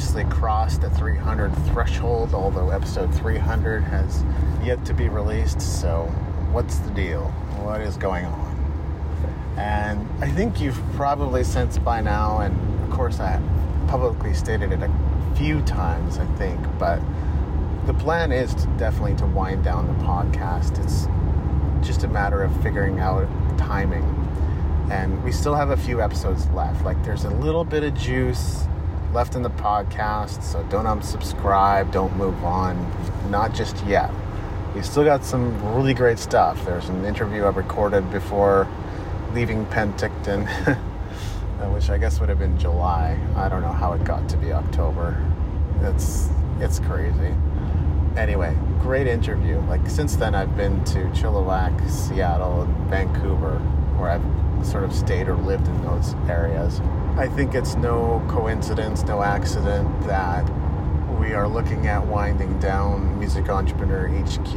obviously crossed the 300 threshold, although episode 300 has yet to be released. So, what's the deal? What is going on? And I think you've probably sensed by now, and of course, I publicly stated it a few times, I think, but the plan is to definitely to wind down the podcast. It's just a matter of figuring out timing. And we still have a few episodes left. Like there's a little bit of juice left in the podcast, so don't unsubscribe, don't move on. Not just yet. We still got some really great stuff. There's an interview I recorded before leaving Penticton, which I guess would have been July. I don't know how it got to be October. It's it's crazy anyway, great interview. Like since then, I've been to Chilliwack, Seattle, and Vancouver, where I've sort of stayed or lived in those areas. I think it's no coincidence, no accident that we are looking at winding down Music Entrepreneur HQ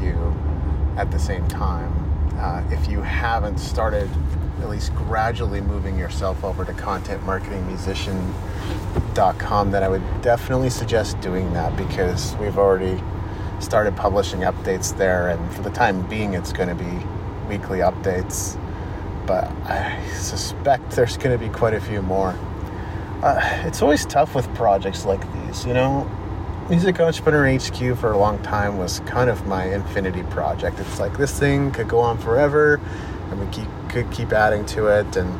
at the same time. Uh, if you haven't started at least gradually moving yourself over to contentmarketingmusician.com, then I would definitely suggest doing that because we've already started publishing updates there, and for the time being, it's going to be weekly updates. But I suspect there's going to be quite a few more. Uh, it's always tough with projects like these, you know. Music Entrepreneur HQ for a long time was kind of my infinity project. It's like this thing could go on forever, and we keep, could keep adding to it, and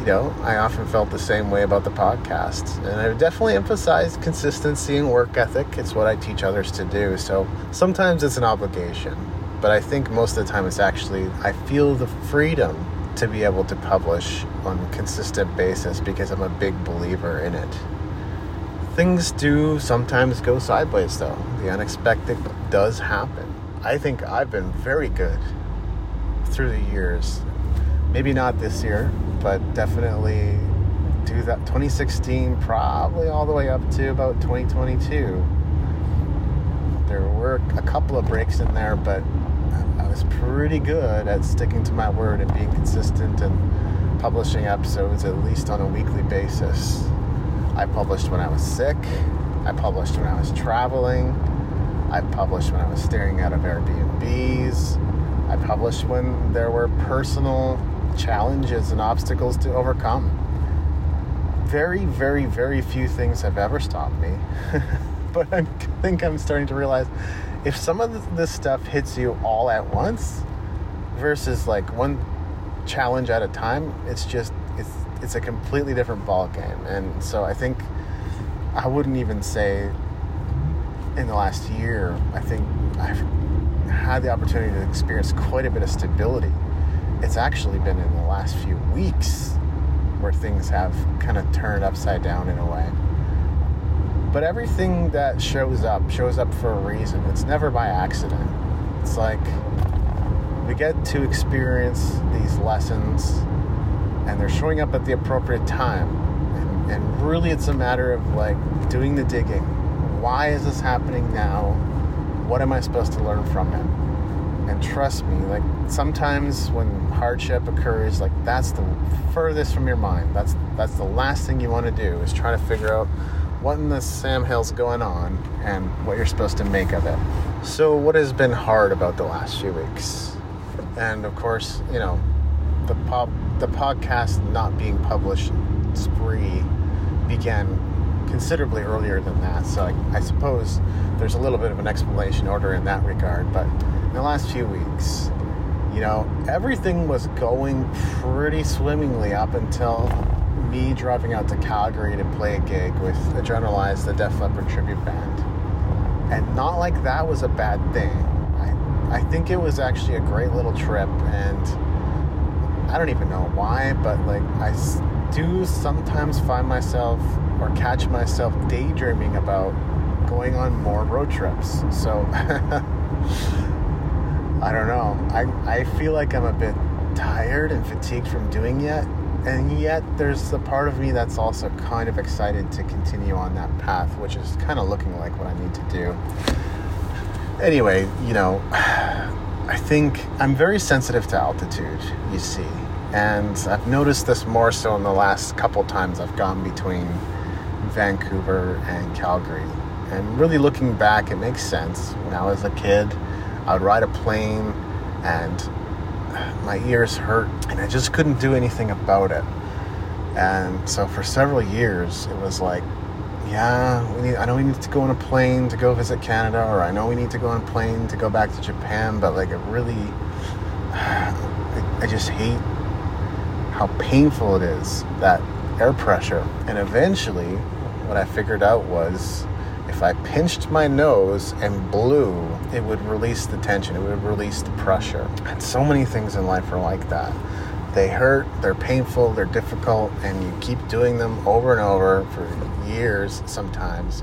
you know, I often felt the same way about the podcast. And I definitely emphasize consistency and work ethic. It's what I teach others to do. So sometimes it's an obligation, but I think most of the time it's actually, I feel the freedom to be able to publish on a consistent basis because I'm a big believer in it. Things do sometimes go sideways though. The unexpected does happen. I think I've been very good through the years. Maybe not this year, but definitely 2016, probably all the way up to about 2022. There were a couple of breaks in there, but I was pretty good at sticking to my word and being consistent and publishing episodes at least on a weekly basis. I published when I was sick. I published when I was traveling. I published when I was staring out of Airbnbs. I published when there were personal challenges and obstacles to overcome. Very, very, very few things have ever stopped me. but I think I'm starting to realize if some of this stuff hits you all at once versus like one challenge at a time, it's just it's it's a completely different ball game. And so I think I wouldn't even say in the last year, I think I've had the opportunity to experience quite a bit of stability it's actually been in the last few weeks where things have kind of turned upside down in a way. But everything that shows up shows up for a reason. It's never by accident. It's like we get to experience these lessons and they're showing up at the appropriate time. And, and really, it's a matter of like doing the digging. Why is this happening now? What am I supposed to learn from it? and trust me like sometimes when hardship occurs like that's the furthest from your mind that's that's the last thing you want to do is try to figure out what in the sam hill's going on and what you're supposed to make of it? So what has been hard about the last few weeks? And of course you know the pop the podcast not being published spree began considerably earlier than that. So I, I suppose there's a little bit of an explanation order in that regard. But in the last few weeks, you know, everything was going pretty swimmingly up until me driving out to Calgary to play a gig with Adrenalize, the Def Leppard tribute band. And not like that was a bad thing. I, I think it was actually a great little trip, and I don't even know why, but like I do sometimes find myself or catch myself daydreaming about going on more road trips. So I don't know. I, I feel like I'm a bit tired and fatigued from doing it. And yet, there's a part of me that's also kind of excited to continue on that path, which is kind of looking like what I need to do. Anyway, you know, I think I'm very sensitive to altitude, you see. And I've noticed this more so in the last couple times I've gone between Vancouver and Calgary. And really looking back, it makes sense. When I was a kid, I would ride a plane and my ears hurt and I just couldn't do anything about it. And so for several years, it was like, yeah, we need, I know we need to go on a plane to go visit Canada, or I know we need to go on a plane to go back to Japan, but like it really, I just hate how painful it is that air pressure. And eventually, what I figured out was if I pinched my nose and blew, it would release the tension, it would release the pressure. And so many things in life are like that. They hurt, they're painful, they're difficult, and you keep doing them over and over for years sometimes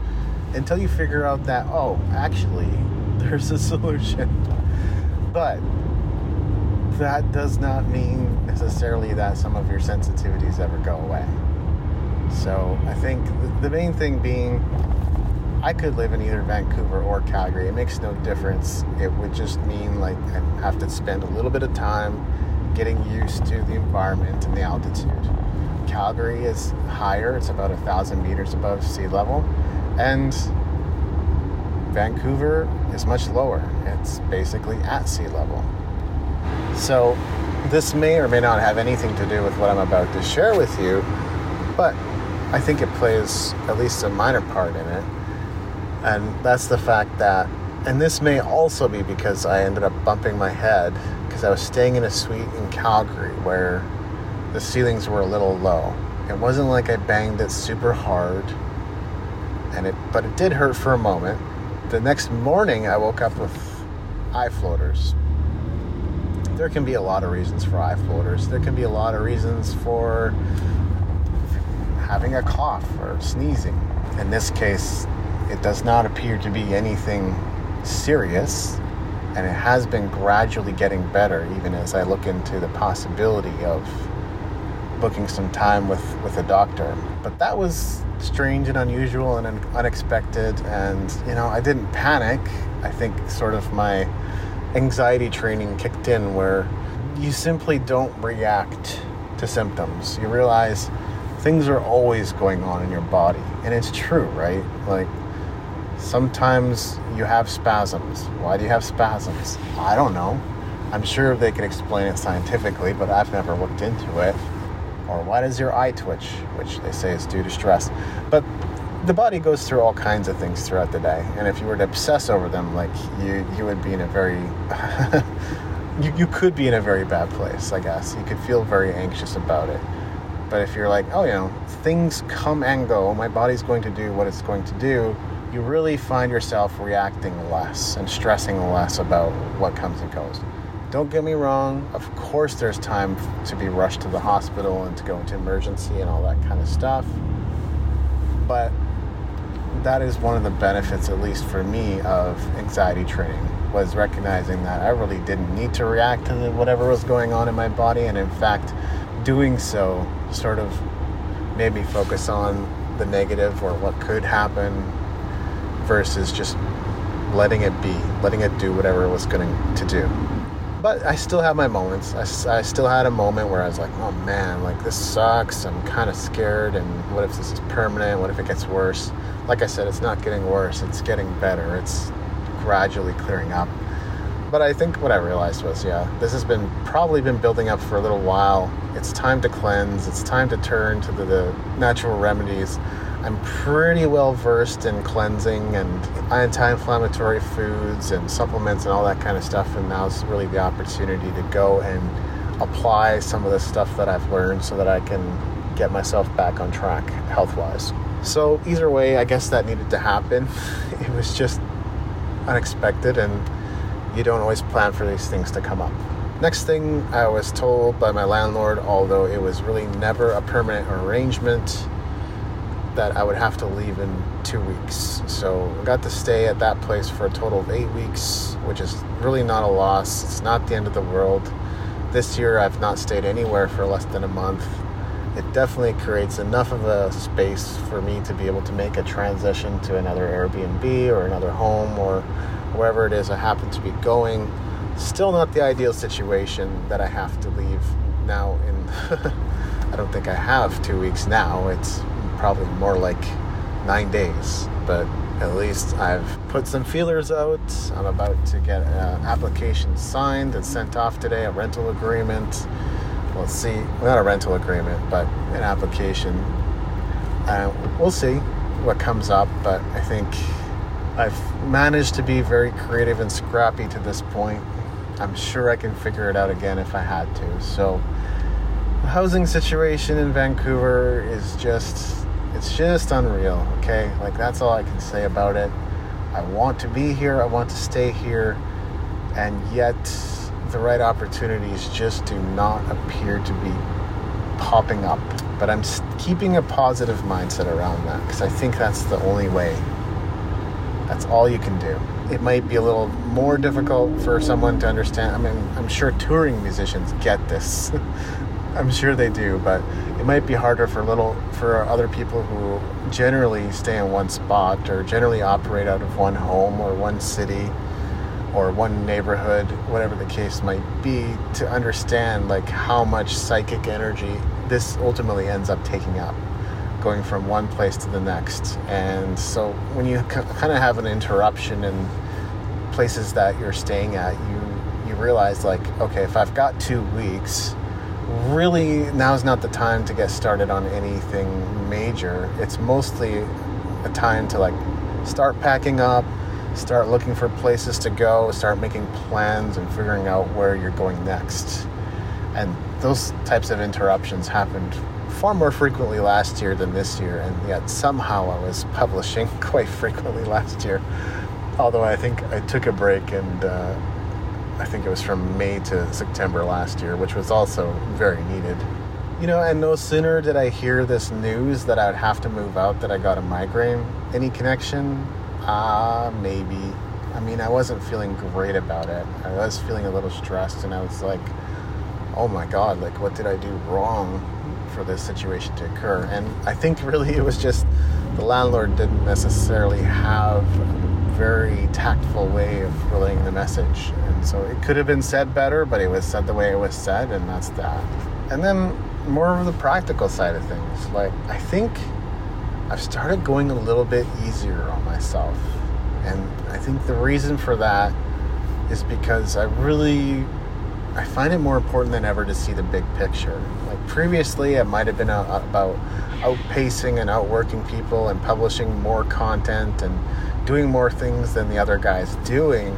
until you figure out that, oh, actually, there's a solution. But that does not mean necessarily that some of your sensitivities ever go away. So I think the main thing being I could live in either Vancouver or Calgary. It makes no difference. It would just mean like I have to spend a little bit of time getting used to the environment and the altitude. Calgary is higher, it's about a thousand meters above sea level, and Vancouver is much lower. It's basically at sea level. So, this may or may not have anything to do with what I'm about to share with you, but I think it plays at least a minor part in it and that's the fact that, and this may also be because I ended up bumping my head because I was staying in a suite in Calgary where the ceilings were a little low. It wasn't like I banged it super hard, and it, but it did hurt for a moment. The next morning, I woke up with eye floaters. There can be a lot of reasons for eye floaters. There can be a lot of reasons for having a cough or sneezing. In this case, it does not appear to be anything serious, and it has been gradually getting better, even as I look into the possibility of booking some time with, with a doctor. But that was strange and unusual and unexpected, and you know, I didn't panic. I think sort of my anxiety training kicked in where you simply don't react to symptoms. You realize things are always going on in your body, and it's true, right? Like, Sometimes you have spasms. Why do you have spasms? I don't know. I'm sure they can explain it scientifically, but I've never looked into it. Or why does your eye twitch, which they say is due to stress. But the body goes through all kinds of things throughout the day, and if you were to obsess over them, like you, you would be in a very, you, you could be in a very bad place. I guess you could feel very anxious about it. But if you're like, oh, you know, things come and go, my body's going to do what it's going to do you really find yourself reacting less and stressing less about what comes and goes. Don't get me wrong, of course, there's time to be rushed to the hospital and to go into emergency and all that kind of stuff. But that is one of the benefits, at least for me, of anxiety training was recognizing that I really didn't need to react to whatever was going on in my body, and in fact, doing so sort of made me focus on the negative or what could happen versus just letting it be, letting it do whatever it was going to do. But I still have my moments. I, I still had a moment where I was like, oh man, like this sucks. I'm kind of scared. And what if this is permanent? What if it gets worse? Like I said, it's not getting worse, it's getting better. It's gradually clearing up. But I think what I realized was, yeah, this has been probably been building up for a little while. It's time to cleanse. It's time to turn to the, the natural remedies I'm pretty well versed in cleansing and anti-inflammatory foods and supplements and all that kind of stuff. And now's really the opportunity to go and apply some of the stuff that I've learned so that I can get myself back on track health-wise. So either way, I guess that needed to happen. It was just unexpected, and you don't always plan for these things to come up. Next thing I was told by my landlord, although it was really never a permanent arrangement, that I would have to leave in two weeks. So I got to stay at that place for a total of eight weeks, which is really not a loss. It's not the end of the world. This year I've not stayed anywhere for less than a month. It definitely creates enough of a space for me to be able to make a transition to another Airbnb or another home or wherever it is I happen to be going Still not the ideal situation that I have to leave now in I don't think I have 2 weeks now. It's probably more like 9 days, but at least I've put some feelers out. I'm about to get an application signed and sent off today, a rental agreement. We'll see, not a rental agreement, but an application. Uh, we'll see what comes up, but I think I've managed to be very creative and scrappy to this point. I'm sure I can figure it out again if I had to. So, the housing situation in Vancouver is just it's just unreal, okay? Like that's all I can say about it. I want to be here, I want to stay here, and yet the right opportunities just do not appear to be popping up. But I'm keeping a positive mindset around that because I think that's the only way. That's all you can do. It might be a little more difficult for someone to understand. I mean, I'm sure touring musicians get this. I'm sure they do, but it might be harder for little for other people who generally stay in one spot or generally operate out of one home or one city or one neighborhood, whatever the case might be, to understand like how much psychic energy this ultimately ends up taking up, going from one place to the next. And so when you kind of have an interruption in places that you're staying at, you you realize like, okay, if I've got two weeks really now's not the time to get started on anything major. It's mostly a time to like start packing up, start looking for places to go, start making plans and figuring out where you're going next. And those types of interruptions happened far more frequently last year than this year, and yet somehow I was publishing quite frequently last year. Although I think I took a break and uh, I think it was from May to September last year, which was also very needed. You know, and no sooner did I hear this news that I would have to move out that I got a migraine. Any connection? Ah, uh, maybe. I mean, I wasn't feeling great about it. I was feeling a little stressed, and I was like, oh my god, like, what did I do wrong for this situation to occur? And I think really it was just the landlord didn't necessarily have very tactful way of relaying the message. And so it could have been said better, but it was said the way it was said, and that's that. And then more of the practical side of things. Like, I think I've started going a little bit easier on myself. And I think the reason for that is because I really I find it more important than ever to see the big picture. Like previously, it might have been about outpacing and outworking people and publishing more content and doing more things than the other guy's doing,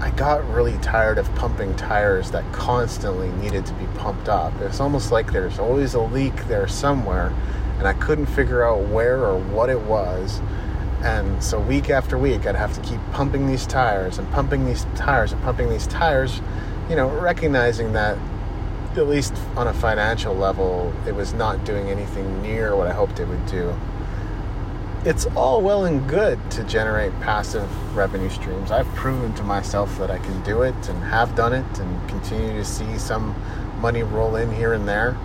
I got really tired of pumping tires that constantly needed to be pumped up. It's almost like there's always a leak there somewhere, and I couldn't figure out where or what it was. And so, week after week, I'd have to keep pumping these tires and pumping these tires and pumping these tires, you know, recognizing that at least on a financial level, it was not doing anything near what I hoped it would do it's all well and good to generate passive revenue streams. I've proven to myself that I can do it and have done it and continue to see some money roll in here and there.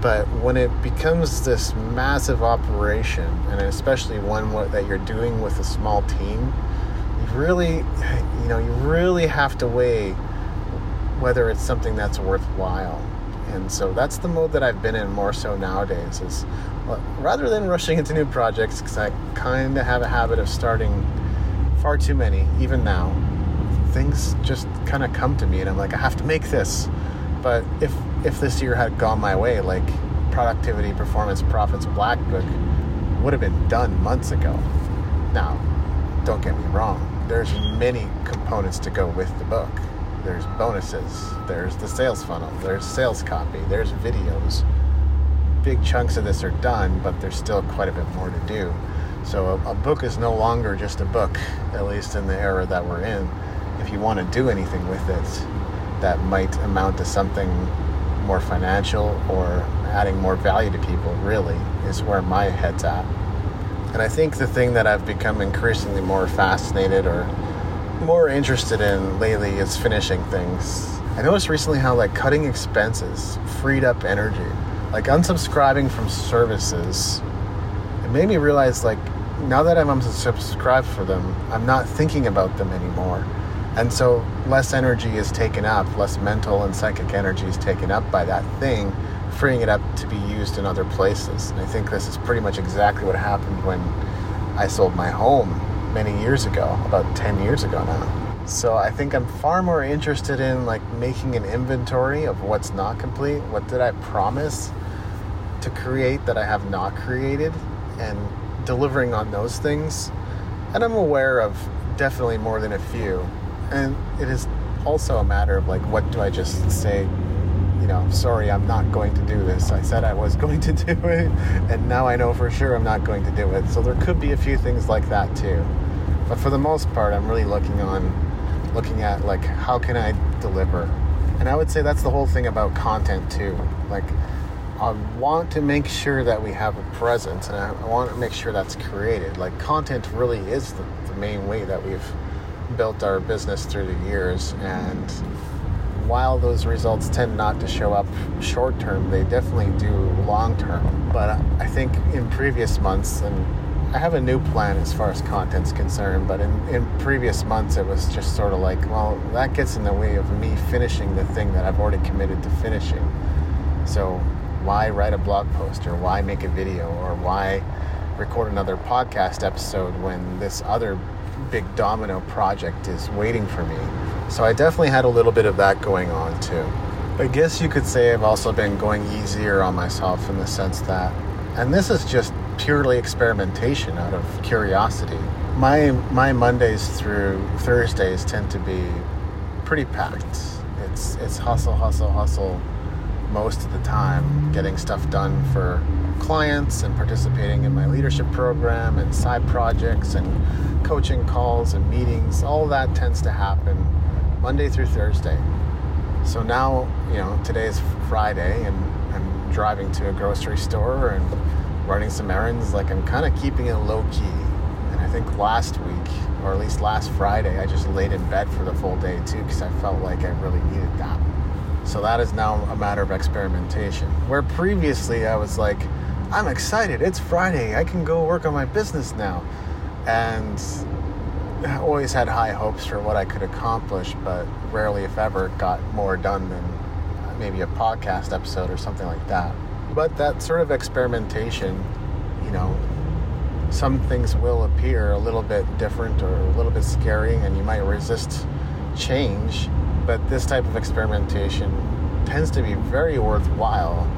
But when it becomes this massive operation, and especially one that you're doing with a small team, you really, you know, you really have to weigh whether it's something that's worthwhile. And so that's the mode that I've been in more so nowadays. Is rather than rushing into new projects, because I kind of have a habit of starting far too many, even now, things just kind of come to me, and I'm like, I have to make this. But if if this year had gone my way, like productivity, performance, profits, black book would have been done months ago. Now, don't get me wrong. There's many components to go with the book. There's bonuses. There's the sales funnel. There's sales copy. There's videos big chunks of this are done, but there's still quite a bit more to do. So a, a, book is no longer just a book, at least in the era that we're in. If you want to do anything with it that might amount to something more financial or adding more value to people, really, is where my head's at. And I think the thing that I've become increasingly more fascinated or more interested in lately is finishing things. I noticed recently how like cutting expenses freed up energy like unsubscribing from services, it made me realize like now that I'm unsubscribed for them, I'm not thinking about them anymore. And so less energy is taken up, less mental and psychic energy is taken up by that thing, freeing it up to be used in other places. And I think this is pretty much exactly what happened when I sold my home many years ago, about 10 years ago now. So I think I'm far more interested in like making an inventory of what's not complete, what did I promise to create that I have not created? And delivering on those things. And I'm aware of definitely more than a few. And it is also a matter of like what do i just say you know sorry i'm not going to do this. I said i was going to do it and now i know for sure i'm not going to do it. So there could be a few things like that too. But for the most part i'm really looking on looking at like how can i deliver and i would say that's the whole thing about content too like I want to make sure that we have a presence and I want to make sure that's created. Like, content really is the, the main way that we've built our business through the years and while those results tend not to show up short term, they definitely do long term. But I think in previous months, and I have a new plan as far as content's concerned, but in, in previous months, it was just sort of like, well, that gets in the way of me finishing the thing that I've already committed to finishing. So why write a blog post or why make a video or why record another podcast episode when this other big domino project is waiting for me. So I definitely had a little bit of that going on too. I guess you could say I've also been going easier on myself in the sense that, and this is just purely experimentation out of curiosity. My my Mondays through Thursdays tend to be pretty packed. It's it's hustle, hustle, hustle most of the time, getting stuff done for clients and participating in my leadership program and side projects and coaching calls and meetings. All that tends to happen Monday through Thursday. So now, you know, today is Friday and I'm driving to a grocery store and running some errands. Like I'm kind of keeping it low key. And I think last week, or at least last Friday, I just laid in bed for the full day too because I felt like I really needed that. So that is now a matter of experimentation. Where previously I was like, I'm excited. It's Friday. I can go work on my business now. And I always had high hopes for what I could accomplish, but rarely, if ever, got more done than maybe a podcast episode or something like that. But that sort of experimentation, you know, some things will appear a little bit different or a little bit scary, and you might resist change. But this type of experimentation tends to be very worthwhile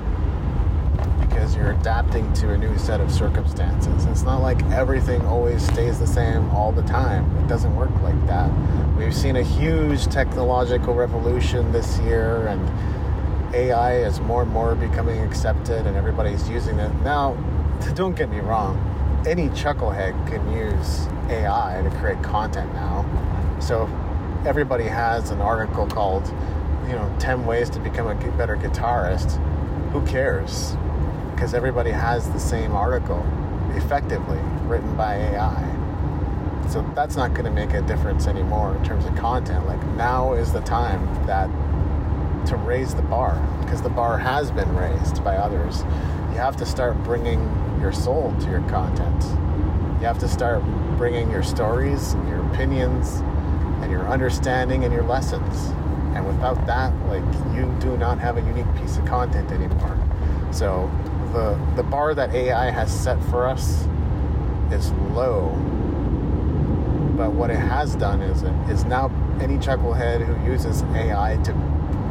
because you're adapting to a new set of circumstances. It's not like everything always stays the same all the time. It doesn't work like that. We've seen a huge technological revolution this year, and AI is more and more becoming accepted, and everybody's using it. Now, don't get me wrong, any chucklehead can use AI to create content now. So, everybody has an article called, you know, 10 ways to become a better guitarist. Who cares? because everybody has the same article effectively written by AI. So that's not going to make a difference anymore in terms of content. Like now is the time that to raise the bar because the bar has been raised by others. You have to start bringing your soul to your content. You have to start bringing your stories, and your opinions, and your understanding and your lessons. And without that, like you do not have a unique piece of content anymore. So the the bar that AI has set for us is low. But what it has done is it is now any chucklehead who uses AI to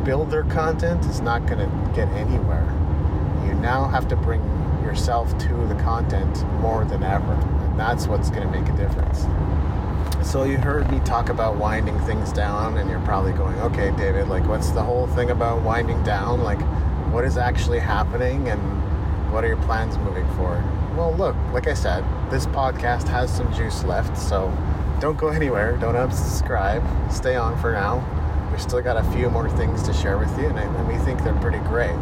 build their content is not going to get anywhere. You now have to bring yourself to the content more than ever, and that's what's going to make a difference. So you heard me talk about winding things down, and you're probably going, "Okay, David, like, what's the whole thing about winding down? Like, what is actually happening?" And what are your plans moving forward? Well, look, like I said, this podcast has some juice left, so don't go anywhere. Don't unsubscribe. Stay on for now. We've still got a few more things to share with you, and, and we think they're pretty great.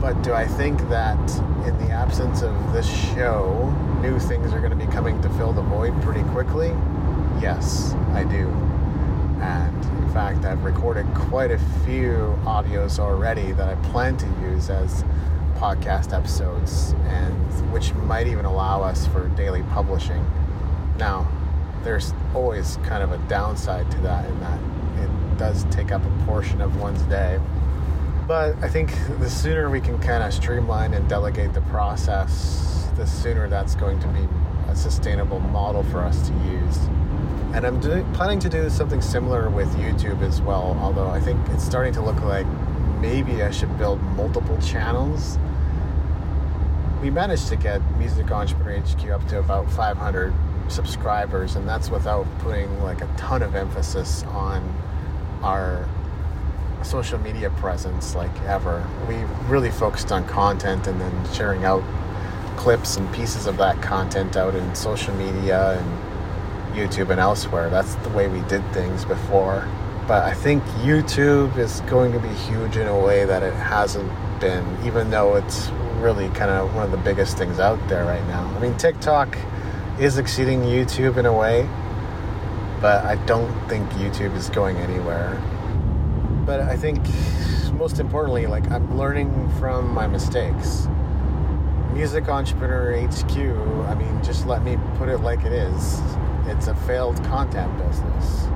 But do I think that in the absence of this show, new things are going to be coming to fill the void pretty quickly? Yes, I do. And in fact, I've recorded quite a few audios already that I plan to use as podcast episodes, and which might even allow us for daily publishing. Now, there's always kind of a downside to that in that does take up a portion of one's day. But I think the sooner we can kind of streamline and delegate the process, the sooner that's going to be a sustainable model for us to use. And I'm do- planning to do something similar with YouTube as well, although I think it's starting to look like maybe I should build multiple channels. We managed to get Music Entrepreneur HQ up to about 500 subscribers, and that's without putting like a ton of emphasis on our social media presence like ever. We really focused on content and then sharing out clips and pieces of that content out in social media and YouTube and elsewhere. That's the way we did things before. But I think YouTube is going to be huge in a way that it hasn't been, even though it's really kind of one of the biggest things out there right now. I mean, TikTok is exceeding YouTube in a way, but I don't think YouTube is going anywhere but I think most importantly, like I'm learning from my mistakes. Music Entrepreneur HQ, I mean, just let me put it like it is. It's a failed content business.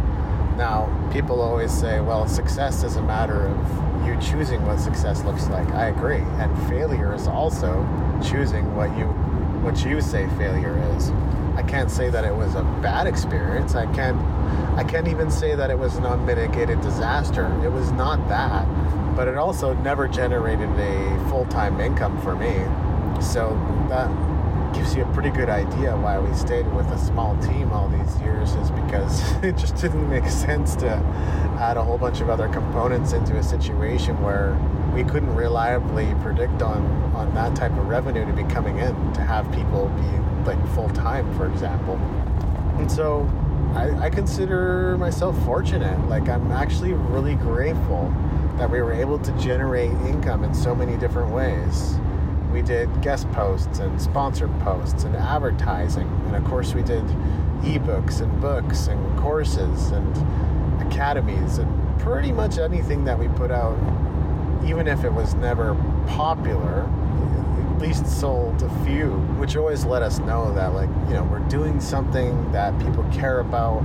Now, people always say, well, success is a matter of you choosing what success looks like. I agree. And failure is also choosing what you what you say failure is. I can't say that it was a bad experience. I can't I can't even say that it was an unmitigated disaster. It was not that, but it also never generated a full-time income for me. So that gives you a pretty good idea why we stayed with a small team all these years is because it just didn't make sense to add a whole bunch of other components into a situation where we couldn't reliably predict on on that type of revenue to be coming in to have people be like full time for example and so I, I consider myself fortunate. Like, I'm actually really grateful that we were able to generate income in so many different ways. We did guest posts and sponsored posts and advertising. And of course, we did ebooks and books and courses and academies and pretty much anything that we put out, even if it was never popular, at least sold a few, which always let us know that like you know we're doing something that people care about,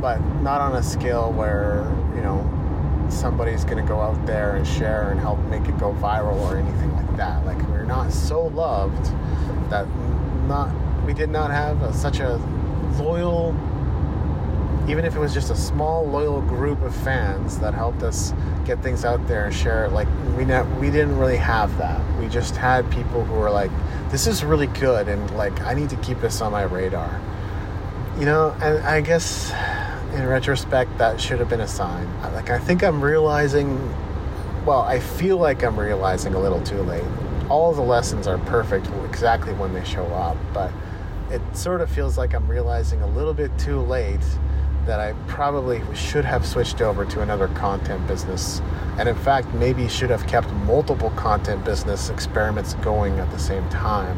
but not on a scale where you know somebody's going to go out there and share and help make it go viral or anything like that. Like we're not so loved that not we did not have a, such a loyal even if it was just a small loyal group of fans that helped us get things out there and share it. Like we ne- we didn't really have that. We just had people who were like this is really good and like i need to keep this on my radar. You know and i guess in retrospect that should have been a sign uh, like i think i'm realizing well i feel like i'm realizing a little too late all the lessons are perfect exactly when they show up but it sort of feels like i'm realizing a little bit too late that I probably should have switched over to another content business. And in fact, maybe should have kept multiple content business experiments going at the same time,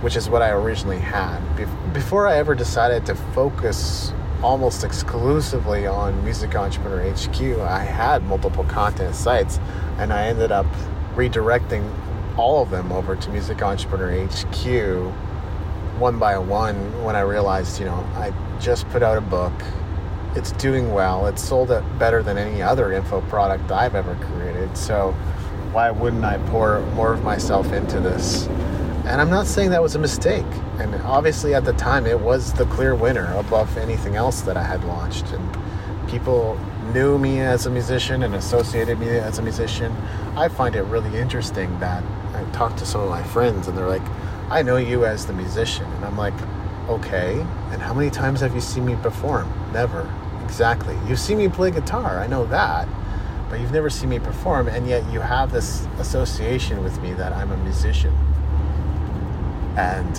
which is what I originally had. Before I ever decided to focus almost exclusively on Music Entrepreneur HQ, I had multiple content sites, and I ended up redirecting all of them over to Music Entrepreneur HQ one by one when I realized, you know, I just put out a book. It's doing well. It's sold it better than any other info product I've ever created. So why wouldn't I pour more of myself into this? And I'm not saying that was a mistake. And obviously at the time it was the clear winner above anything else that I had launched. And people knew me as a musician and associated me as a musician. I find it really interesting that I talked to some of my friends and they're like, I know you as the musician. And I'm like, okay. And how many times have you seen me perform? Never. Exactly. You've seen me play guitar. I know that. But you've never seen me perform. And yet you have this association with me that I'm a musician. And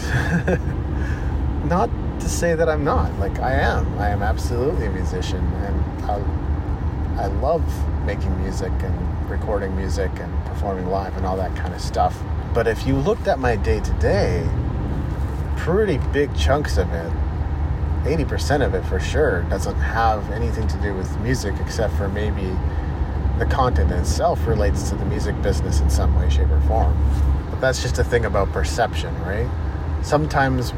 not to say that I'm not. Like, I am. I am absolutely a musician. And I, I love making music and recording music and performing live and all that kind of stuff. But if you looked at my day to day, pretty big chunks of it, 80% of it for sure, doesn't have anything to do with music except for maybe the content itself relates to the music business in some way, shape, or form. That's just a thing about perception, right? Sometimes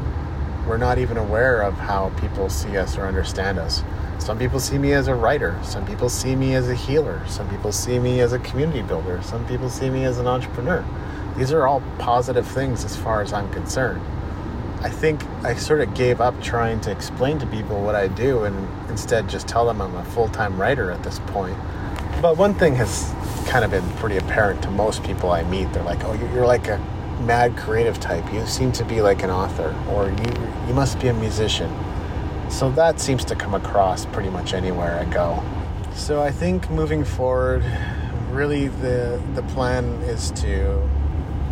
we're not even aware of how people see us or understand us. Some people see me as a writer. Some people see me as a healer. Some people see me as a community builder. Some people see me as an entrepreneur. These are all positive things as far as I'm concerned. I think I sort of gave up trying to explain to people what I do and instead just tell them I'm a full time writer at this point. But one thing has kind of been pretty apparent to most people I meet. They're like, oh, you're like a mad creative type. You seem to be like an author, or you, you must be a musician. So that seems to come across pretty much anywhere I go. So I think moving forward, really the, the plan is to,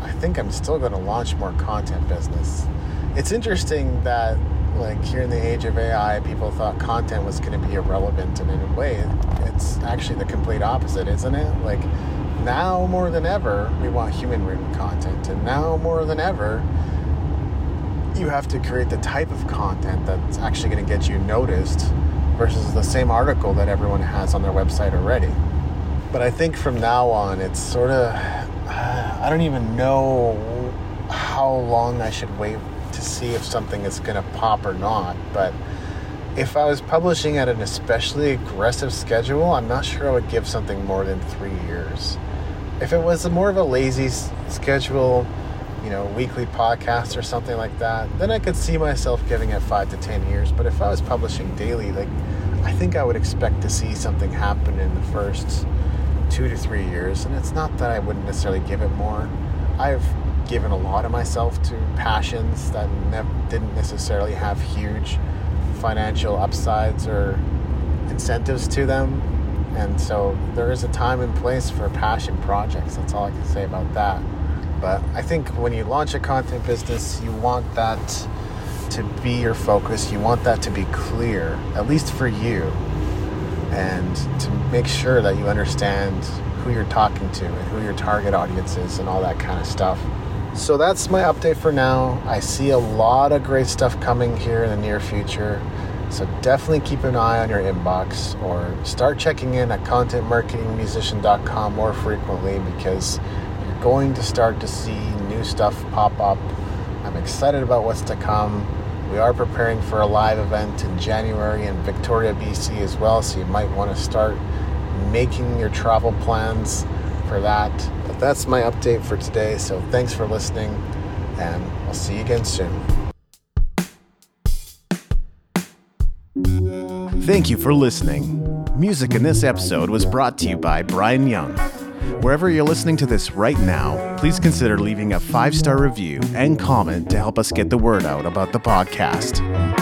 I think I'm still going to launch more content business it's interesting that like here in the age of AI, people thought content was going to be irrelevant, in a way, it's actually the complete opposite, isn't it? Like now more than ever, we want human written content, and now more than ever, you have to create the type of content that's actually going to get you noticed versus the same article that everyone has on their website already. But I think from now on, it's sort of I don't even know how long I should wait to see if something is going to pop or not. But if I was publishing at an especially aggressive schedule, I'm not sure I would give something more than three years. If it was more of a lazy schedule, you know, weekly podcast or something like that, then I could see myself giving it five to ten years. But if I was publishing daily, like I think I would expect to see something happen in the first two to three years. And it's not that I wouldn't necessarily give it more. I've given a lot of myself to passions that ne- didn't necessarily have huge financial upsides or incentives to them. And so there is a time and place for passion projects. That's all I can say about that. But I think when you launch a content business, you want that to be your focus. You want that to be clear, at least for you, and to make sure that you understand who you're talking to and who your target audience is and all that kind of stuff. So that's my update for now. I see a lot of great stuff coming here in the near future. So definitely keep an eye on your inbox or start checking in at contentmarketingmusician.com more frequently because you're going to start to see new stuff pop up. I'm excited about what's to come. We are preparing for a live event in January in Victoria, BC as well, so you might want to start making your travel plans for that. That's my update for today. So thanks for listening, and I'll see you again soon. Thank you for listening. Music in this episode was brought to you by Brian Young. Wherever you're listening to this right now, please consider leaving a five star review and comment to help us get the word out about the podcast.